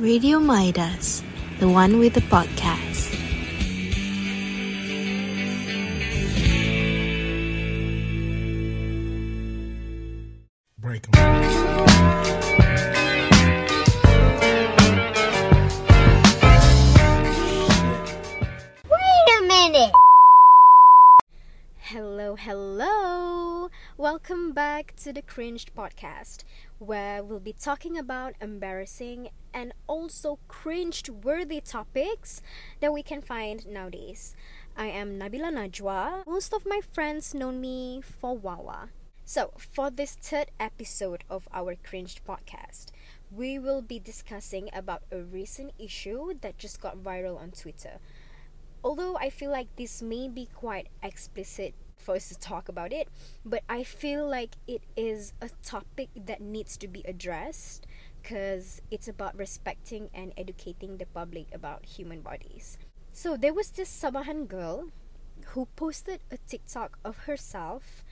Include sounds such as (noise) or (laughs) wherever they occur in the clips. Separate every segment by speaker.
Speaker 1: Radio Midas, the one with the podcast.
Speaker 2: Break 'em.
Speaker 3: Welcome back to the Cringed Podcast, where we'll be talking about embarrassing and also cringed worthy topics that we can find nowadays. I am Nabila Najwa. Most of my friends know me for Wawa. So, for this third episode of our Cringed Podcast, we will be discussing about a recent issue that just got viral on Twitter although I feel like this may be quite explicit for to talk about it, but I feel like it is a topic that needs to be addressed because it's about respecting and educating the public about human bodies. So there was this Sabahan girl who posted a TikTok of herself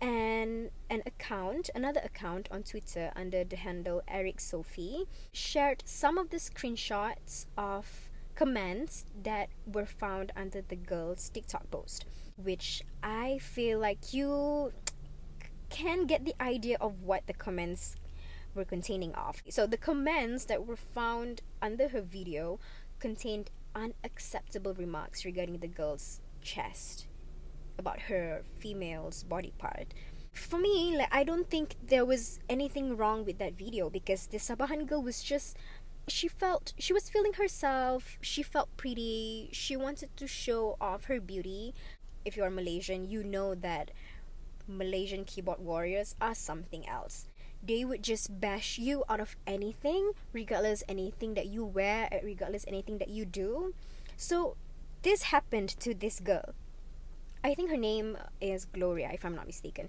Speaker 3: and an account, another account on Twitter under the handle Eric Sophie, shared some of the screenshots of comments that were found under the girl's TikTok post, which I feel like you can get the idea of what the comments were containing of. So the comments that were found under her video contained unacceptable remarks regarding the girl's chest about her female's body part. For me, like I don't think there was anything wrong with that video because the Sabahan girl was just she felt she was feeling herself she felt pretty she wanted to show off her beauty if you're malaysian you know that malaysian keyboard warriors are something else. They would just bash you out of anything regardless anything that you wear uh, regardless anything that you do. So this happened to this girl. I think her name is gloria if i'm not mistaken.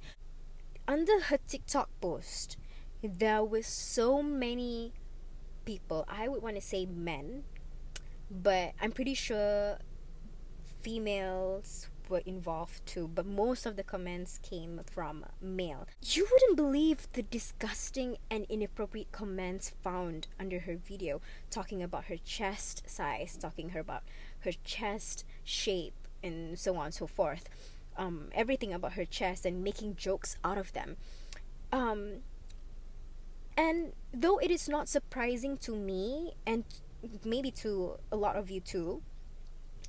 Speaker 3: Under her tiktok post there were so many people, I would want to say men, but I'm pretty sure females were involved too, but most of the comments came from male. You wouldn't believe the disgusting and inappropriate comments found under her video talking about her chest size, talking her about her chest shape and so on and so forth. Um, everything about her chest and making jokes out of them. Um, and though it is not surprising to me and maybe to a lot of you too,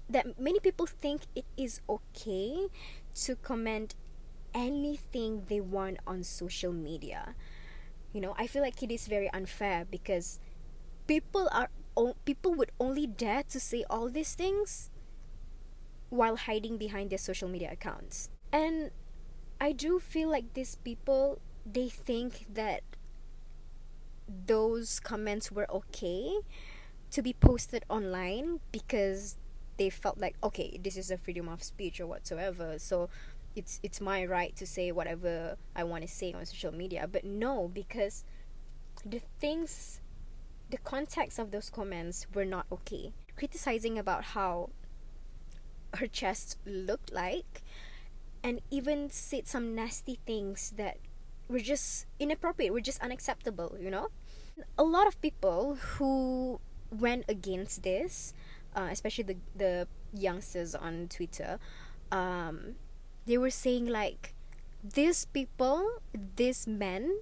Speaker 3: that many people think it is okay to comment anything they want on social media. You know, I feel like it is very unfair because people are o- people would only dare to say all these things while hiding behind their social media accounts. And I do feel like these people they think that those comments were okay to be posted online because they felt like okay this is a freedom of speech or whatsoever so it's it's my right to say whatever I want to say on social media but no because the things the context of those comments were not okay criticizing about how her chest looked like and even said some nasty things that were just inappropriate, were just unacceptable, you know? A lot of people who went against this, uh, especially the, the youngsters on Twitter, um, they were saying like, these people, these men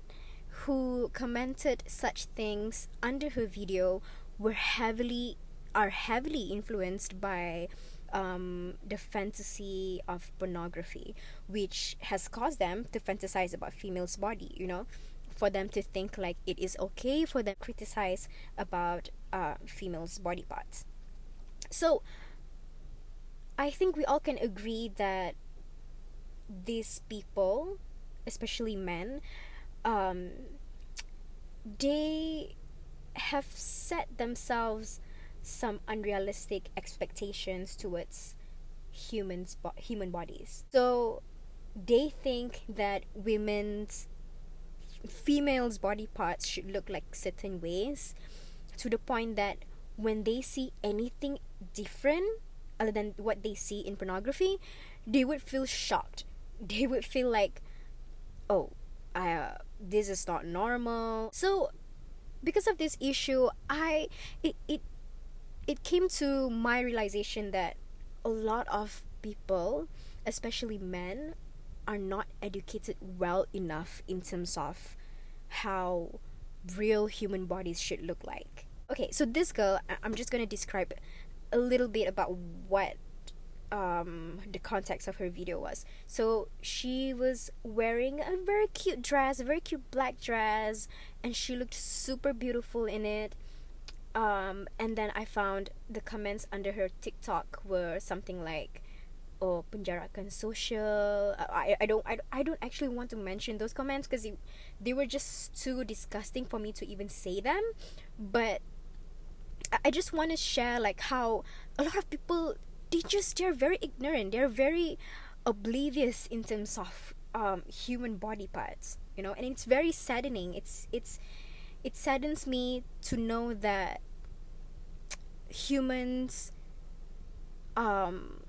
Speaker 3: who commented such things under her video were heavily, are heavily influenced by um, the fantasy of pornography, which has caused them to fantasize about females' body. You know, for them to think like it is okay for them to criticize about uh, females' body parts. So, I think we all can agree that these people, especially men, um, they have set themselves some unrealistic expectations towards humans bo- human bodies. So they think that women's females body parts should look like certain ways to the point that when they see anything different other than what they see in pornography they would feel shocked (laughs) they would feel like oh uh, this is not normal so because of this issue, I it it it came to my realization that a lot of people, especially men, are not educated well enough in terms of how real human bodies should look like. Okay, so this girl, I'm just gonna describe a little bit about what um, the context of her video was. So she was wearing a very cute dress, a very cute black dress, and she looked super beautiful in it. Um, and then I found the comments under her TikTok were something like, "Oh, penjarakan social." I, I don't I, I don't actually want to mention those comments because they were just too disgusting for me to even say them. But I- just want to share like how a lot of people they just they're very ignorant. They're very oblivious in terms of um, human body parts. You know, and it's very saddening. It's it's it saddens me to know that humans um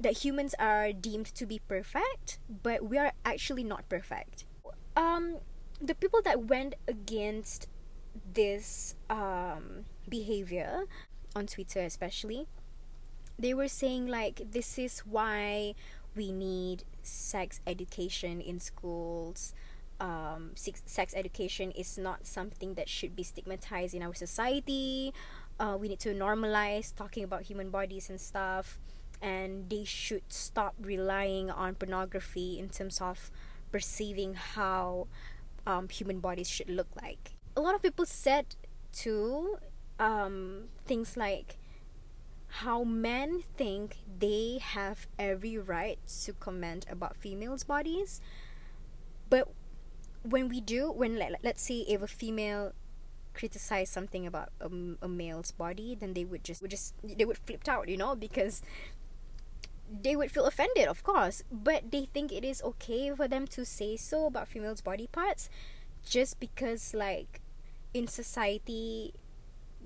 Speaker 3: that humans are deemed to be perfect but we are actually not perfect um the people that went against this um behavior on twitter especially. They were saying like this is why we need sex education in schools. Um, sex, education is not something that should be stigmatized in our society. Uh, we need to normalize talking about human bodies and stuff and they should stop relying on pornography in terms of perceiving how um, human bodies should look like a lot of people said too um, things like how men think they have every right to comment about females' bodies, but when we do, when let's say if a female criticize something about a male's body, then they would just would just they would flip out, you know, because they would feel offended, of course, but they think it is okay for them to say so about females' body parts, just because like in society,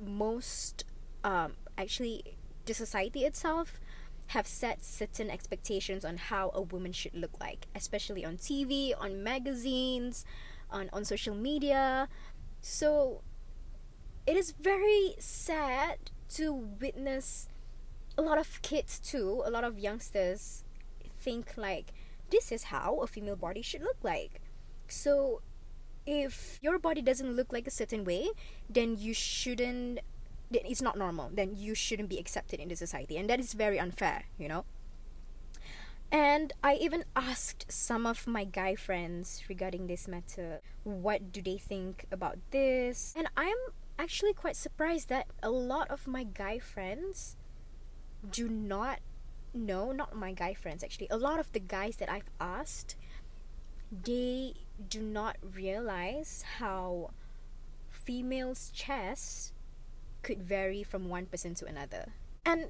Speaker 3: most um actually the society itself have set certain expectations on how a woman should look like, especially on TV, on magazines, on, on social media. So it is very sad to witness a lot of kids too, a lot of youngsters think like this is how a female body should look like. So if your body doesn't look like a certain way, then you shouldn't then it's not normal. Then you shouldn't be accepted in the society. And that is very unfair you know? And i even asked some of my guy friends regarding this matter what do they think about this? And i'm actually quite surprised that a lot of my guy friends do not know not my guy friends actually a lot of the guys that i've asked they do not realize how females chests could vary from one person to another. And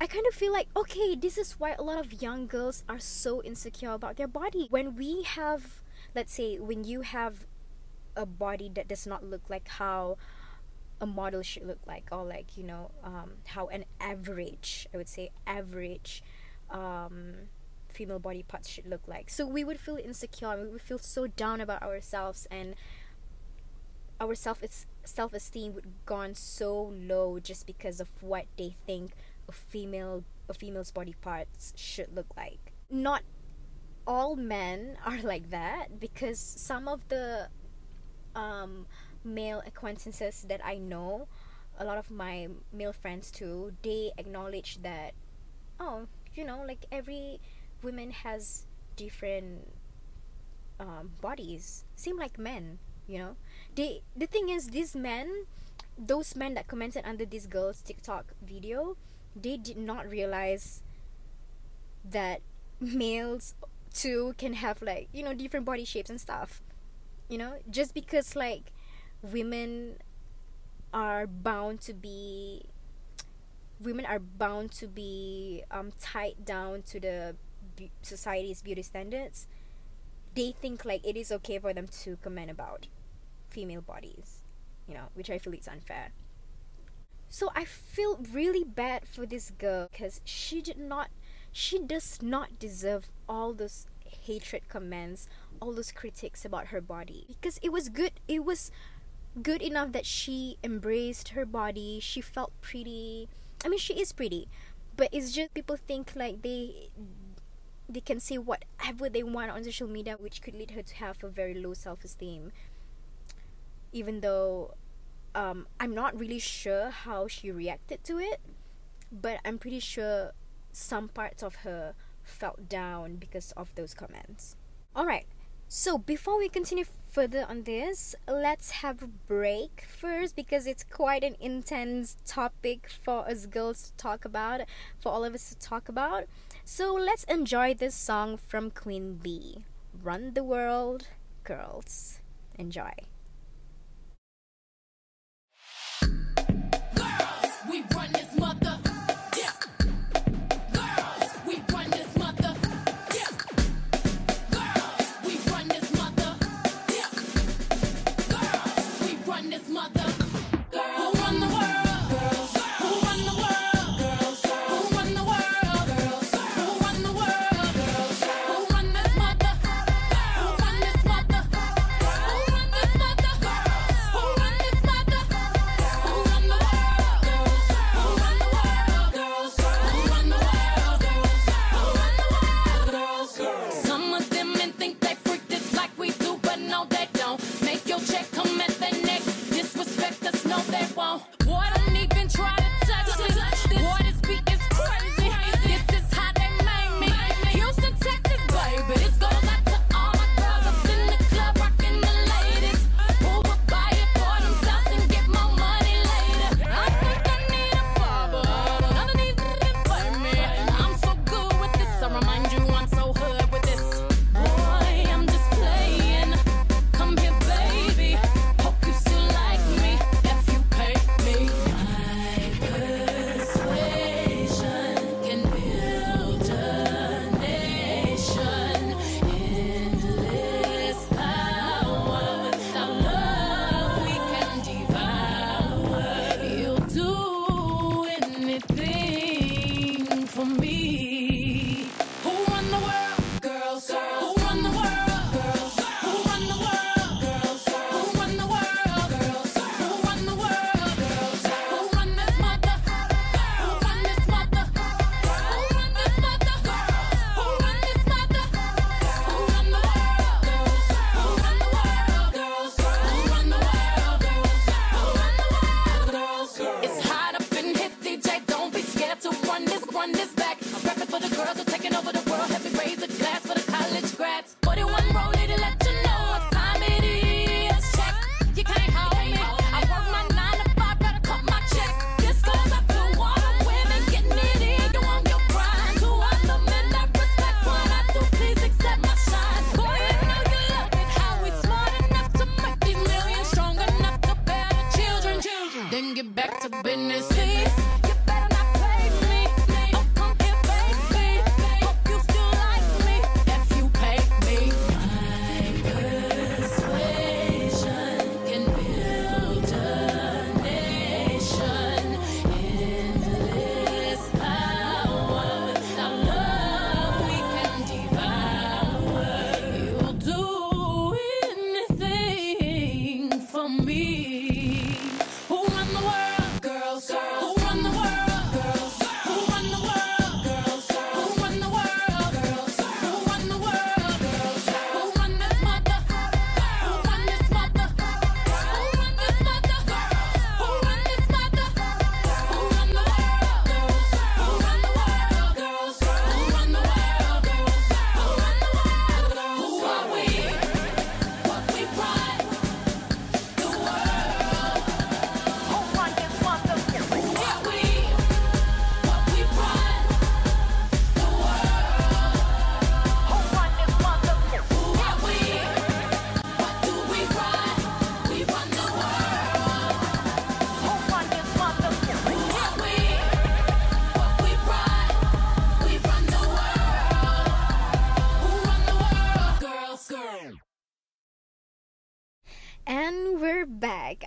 Speaker 3: I kind of feel like, okay, this is why a lot of young girls are so insecure about their body. When we have, let's say, when you have a body that does not look like how a model should look like, or like, you know, um, how an average, I would say, average um, female body parts should look like. So we would feel insecure, we would feel so down about ourselves, and our self self esteem would gone so low just because of what they think a female a female's body parts should look like. Not all men (laughs) are like that because some of the um, male acquaintances that I know, a lot of my male friends too, they acknowledge that oh, you know, like every woman has different um, bodies. Seem like men, you know they the thing is these men those men that commented under this girl's tiktok video they did not realize that males too can have like you know different body shapes and stuff you know just because like women are bound to be women are bound to be um tied down to the be- society's beauty standards, they think like it is okay for them to comment about female bodies, you know, which I feel is unfair. So I feel really bad for this girl because she did not, she does not deserve all those hatred comments,
Speaker 4: all those critics about her body because it was good, it was good enough that she embraced her body, she felt pretty. I mean, she is pretty, but it's just people think like they they can say whatever they want on social media, which could lead her to have a very low self esteem. Even though um, I'm not really sure how she reacted to it, but I'm pretty sure some parts of her felt down because of those comments. Alright, so before we continue further on this, let's have a break first because it's quite an intense topic for us girls to talk about, for all of us to talk about. So let's enjoy this song from Queen Bee Run the World, Girls. Enjoy.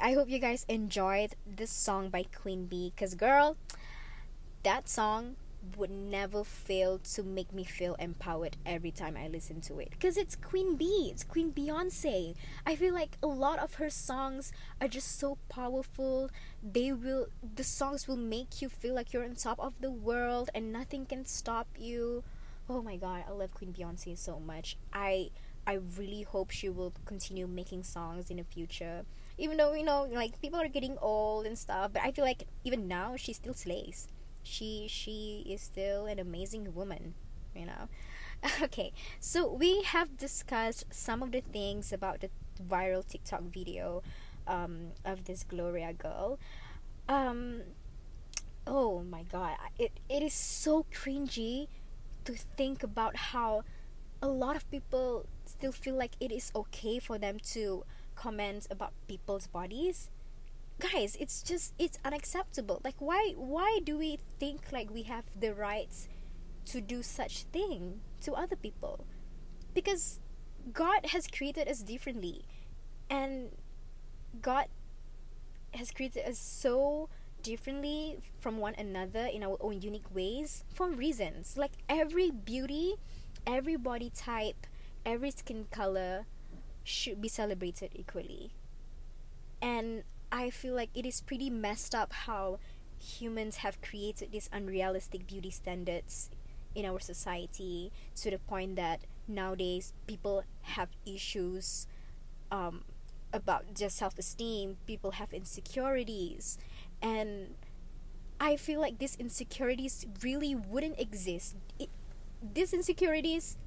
Speaker 4: I hope you guys enjoyed this song by Queen Bee because, girl, that song
Speaker 3: would never fail to make me feel empowered every time I listen to it. Because it's Queen B, it's Queen Beyonce. I feel like a lot of her songs are just so powerful. They will, the songs will make you feel like you're on top of the world and nothing can stop you. Oh my god, I love Queen Beyonce so much. I I really hope she will continue making songs in the future. Even though, you know, like people are getting old and stuff, but I feel like even now she still slays. She she is still an amazing woman, you know. (laughs) Okay, so we have discussed some of the things about the viral TikTok video um, of this Gloria girl. Um, oh my god, it, it is so cringy to think about how a lot of people still feel like it is okay for them to comment about people's bodies. Guys it's just it's unacceptable. Like why why do we think like we have the rights to do such thing to other people? Because god has created us differently. And god has created us so differently from one another in our own unique ways for reasons. Like every beauty every body type every skin color should be celebrated equally and I feel like it is pretty messed up how humans have created these unrealistic beauty standards in our society to the point that nowadays people have issues um, about just self esteem, people have insecurities, and I feel like these insecurities really wouldn't exist. It, these insecurities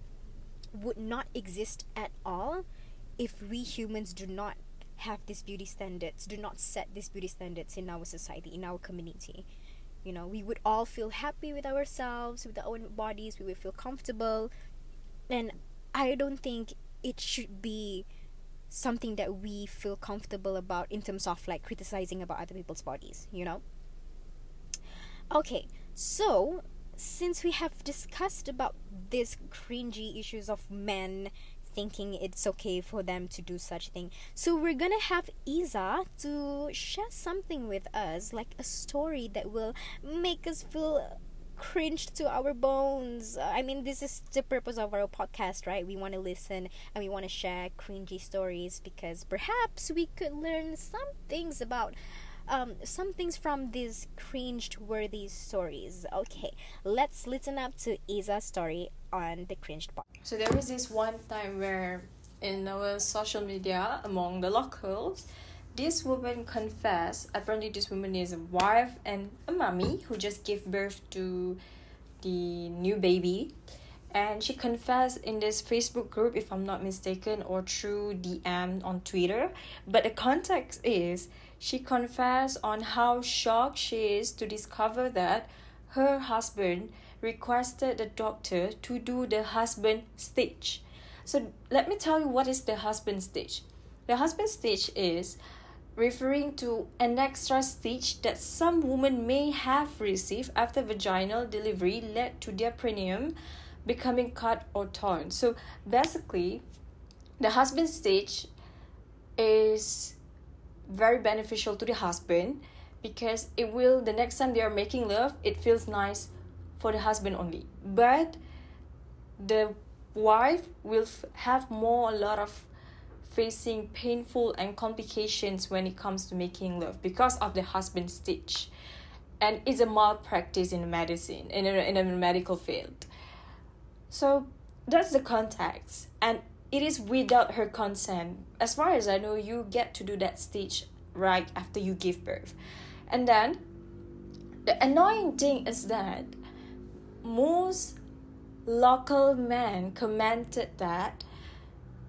Speaker 3: would not exist at all if we humans do not have these beauty standards, do not set these beauty standards in our society, in our community. You know, we would all feel happy with ourselves, with our own bodies, we would feel comfortable. And I don't think it should be something that we feel comfortable about in terms of like criticizing about other people's bodies, you know? Okay, so since we have discussed about these cringy issues of men thinking it's okay for them to do such thing. So we're gonna have Isa to share something with us, like a story that will make us feel cringed to our bones. I mean, this is the purpose of our podcast, right? We want to listen and we want to share cringy stories because perhaps we could learn some things about um, some things from these cringed worthy stories. Okay, let's listen up to Isa's story on the cringed part.
Speaker 5: So there was this one time where in our social media among the locals, this woman confessed. Apparently, this woman is a wife and a mommy who just gave birth to the new baby, and she confessed in this Facebook group, if I'm not mistaken, or through DM on Twitter. But the context is she confessed on how shocked she is to discover that her husband requested the doctor to do the husband stitch. So let me tell you what is the husband stitch. The husband stitch is referring to an extra stitch that some women may have received after vaginal delivery led to their perineum becoming cut or torn. So basically, the husband stitch is very beneficial to the husband because it will the next time they are making love it feels nice for the husband only. But the wife will f- have more a lot of facing painful and complications when it comes to making love because of the husband stitch. And it's a malpractice in medicine in a, in a medical field. So that's the context. And it is without her consent. As far as i know you get to do that stitch right after you give birth. And then the annoying thing is that most local men commented that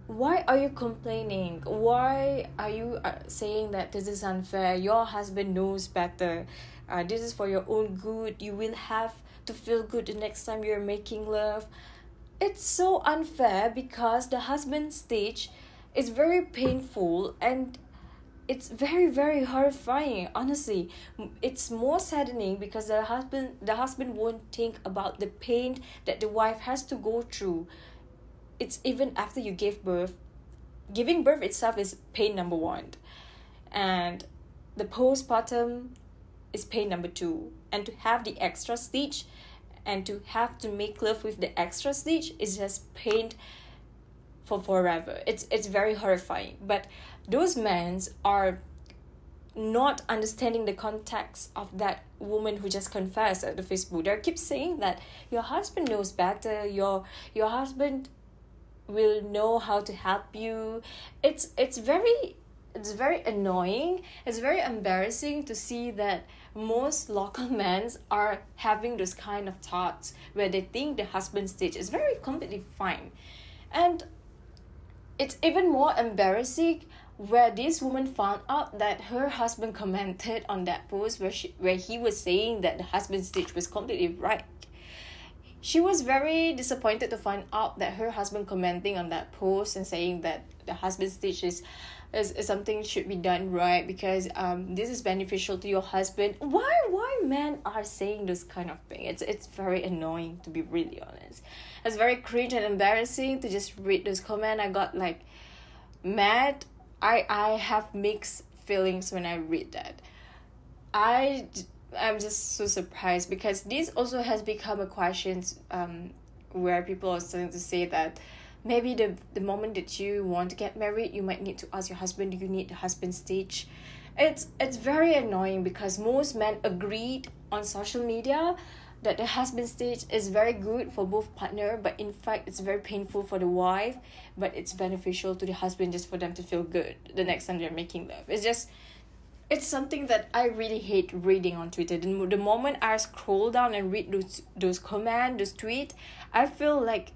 Speaker 5: why are you complaining? Why are you uh, saying that this is unfair? Your husband knows better. Uh, this is for your own good. You will have to feel good the next time you're making love. It's so unfair because the husband stitch is very painful and it's very very horrifying honestly. It's more saddening because the husband the husband won't think about the pain that the wife has to go through. It's even after you give birth. Giving birth itself is pain number one. And the postpartum is pain number two. And to have the extra stitch and to have to make love with the extra stitch is just pain for forever. It's it's very horrifying. But those men are not understanding the context of that woman who just confessed at the Facebook. They keep saying that your husband knows better. Your your husband will know how to help you. It's it's very it's very annoying. It's very embarrassing to see that most local (laughs) men are having those kind of thoughts where they think the husband stitch is very completely fine. And it's even more embarrassing where this woman found out that her husband commented on that post where she where he was saying that the husband stitch was completely right. She was very disappointed to find out that her husband commenting on that post and saying that the husband stitch is is, is something should be done right because um this is beneficial to your husband. Why why men are saying this kind of thing? It's it's very annoying to be really honest. It's very cringe and embarrassing to just read this comment. I got like mad. I I have mixed feelings when I read that. I I'm just so surprised because this also has become a question um where people are starting to say that maybe the the moment that you want to get married you might need to ask your husband do you need the husband stitch it's it's very annoying because most men agreed on social media that the husband stitch is very good for both partner but in fact it's very painful for the wife but it's beneficial to the husband just for them to feel good the next time they're making love it's just it's something that I really hate reading on Twitter. The, the moment I scroll down and read those those comment, those tweet, I feel like,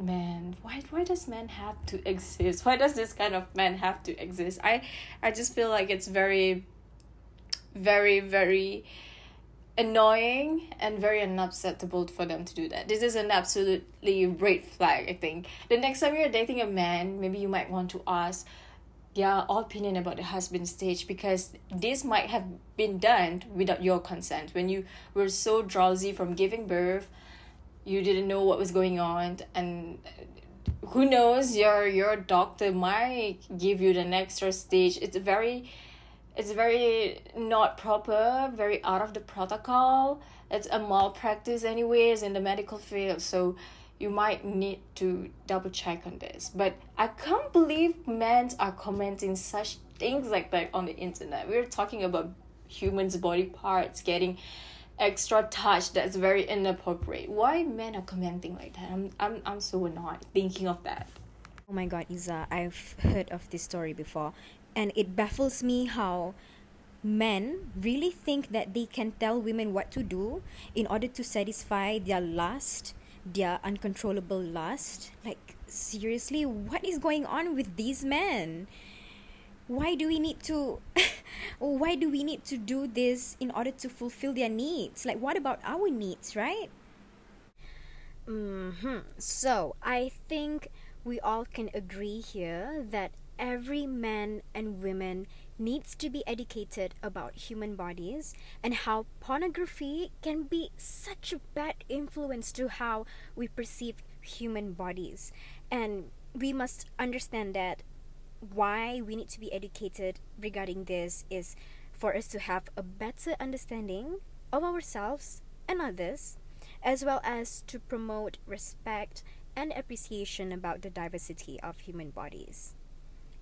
Speaker 5: man, why why does man have to exist? Why does this kind of man have to exist? I I just feel like it's very, very very annoying and very unacceptable for them to do that. This is an absolutely red flag, I think. The next time you're dating a man, maybe you might want to ask their opinion about the husband stitch because this might have been done without your consent when you were so drowsy from giving birth you didn't know what was going on and who knows your your doctor might give you the extra stitch it's very it's very not proper very out of the protocol. It's a malpractice anyways in the medical field so you might need to double check on this. But i can't believe men are commenting such things like that on the internet. We're talking about humans body parts getting extra touch that's very inappropriate. Why men are commenting like that? I'm i'm, I'm so annoyed thinking of that.
Speaker 3: Oh my god, Isa, I've heard of this story before, and it baffles me how men really think that they can tell women what to do in order to satisfy their lust, their uncontrollable lust. Like, seriously, what is going on with these men? Why do we need to (laughs) why do we need to do this in order to fulfill their needs? Like what about our needs, right? hmm So, I think we all can agree here that every man and woman needs to be educated about human bodies and how pornography can be such a bad influence to how we perceive human bodies. And we must understand that why we need to be educated regarding this is for us to have a better understanding of ourselves and others, as well as to promote respect and appreciation about the diversity of human bodies.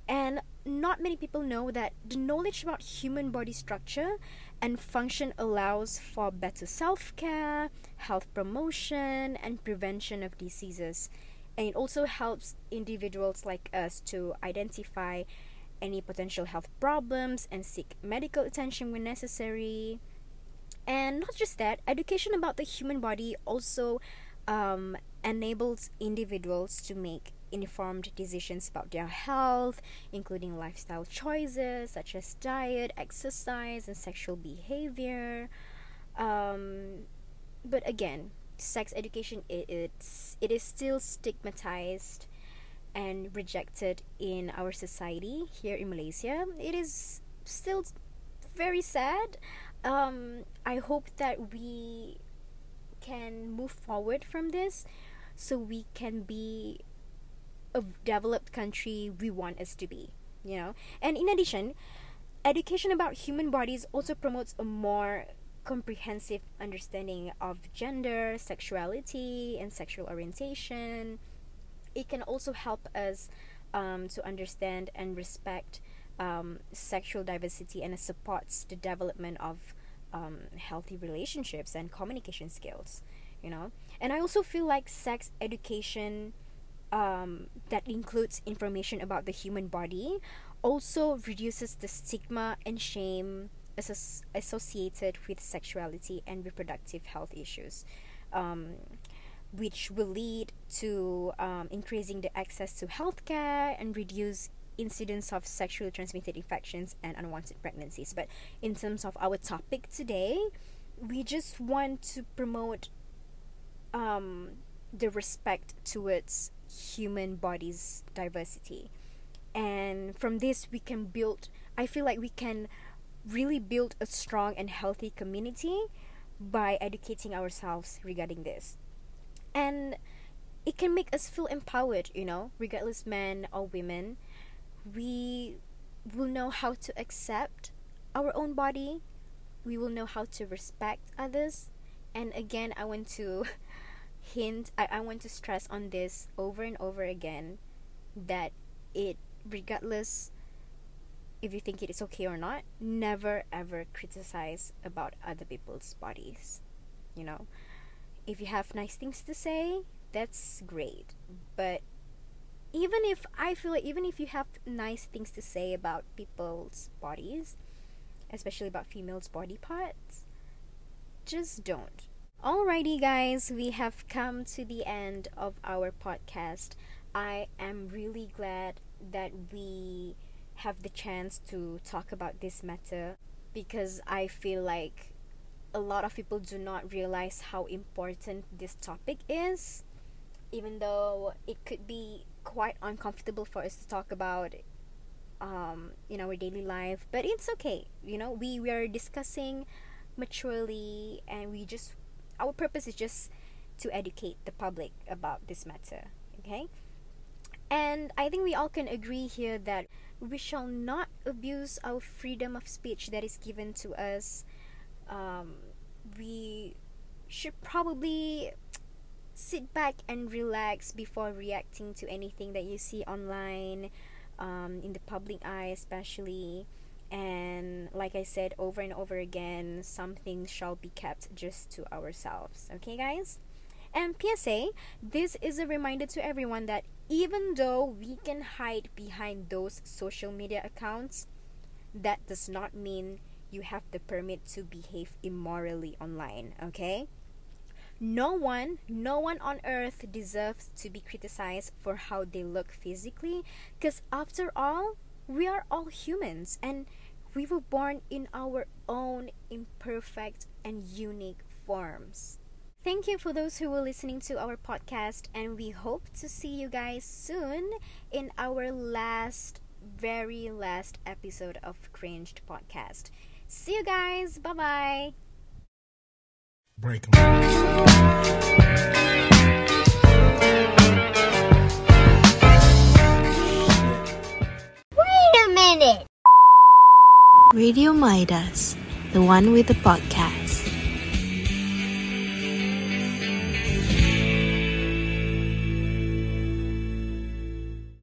Speaker 3: And not many people know that the knowledge about human body structure and function allows for better self care, health promotion, and prevention of diseases. And it also helps individuals like us to identify any potential health problems and seek medical attention when necessary. And not just that, education about the human body also um, enables individuals to make informed decisions about their health, including lifestyle choices such as diet, exercise, and sexual behavior. Um, but again, sex education it, it's it is still stigmatized and rejected in our society here in Malaysia. It is still very sad. Um, I hope that we can move forward from this so we can be a developed country we want us to be you know and in addition education about human bodies also promotes a more comprehensive understanding of gender, sexuality, and sexual orientation. It can also help us um, to understand and respect um, sexual diversity and it supports the development of um, healthy relationships and communication skills you know and i also feel like sex education um, that includes information about the human body also reduces the stigma and shame asso- associated with sexuality and reproductive health issues um, which will lead to um, increasing the access to healthcare and reduce incidence of sexually transmitted infections and unwanted pregnancies. But in terms of our topic today, we just want to promote um, the respect towards human body's diversity. And from this, we can build, I feel like we can really build a strong and healthy community by educating ourselves regarding this. And it can make us feel empowered, you know, regardless men or women we will know how to accept our own body we will know how to respect others and again i want to (laughs) hint I, I want to stress on this over and over again that it regardless if you think it is okay or not never ever criticize about other people's bodies you know if you have nice things to say that's great but even if I feel like even if you have nice things to say about people's bodies, especially about females' body parts, just don't. Alrighty, guys, we have come to the end of our podcast. I am really glad that we have the chance to talk about this matter because I feel like a lot of people do not realize how important this topic is, even though it could be quite uncomfortable for us to talk about um, in our daily life but it's okay you know we, we are discussing maturely and we just our purpose is just to educate the public about this matter okay? And i think we all can agree here that we shall not abuse our freedom of speech that is given to us. Um, we should probably sit back and relax before reacting to anything that you see online um, in the public eye especially and like i said over and over again some things shall be kept just to ourselves. Okay guys? And psa this is a reminder to everyone that even though we can hide behind those social media accounts that does not mean you have the permit to behave immorally online okay? No one, no one on earth deserves to be criticized for how they look physically because after all, we are all humans and we were born in our own imperfect and unique forms. Thank you for those who were listening to our podcast, and we hope to see you guys soon in our last, very last episode of Cringed Podcast. See you guys. Bye bye.
Speaker 2: Break.
Speaker 1: Radio Midas, the one with the podcast.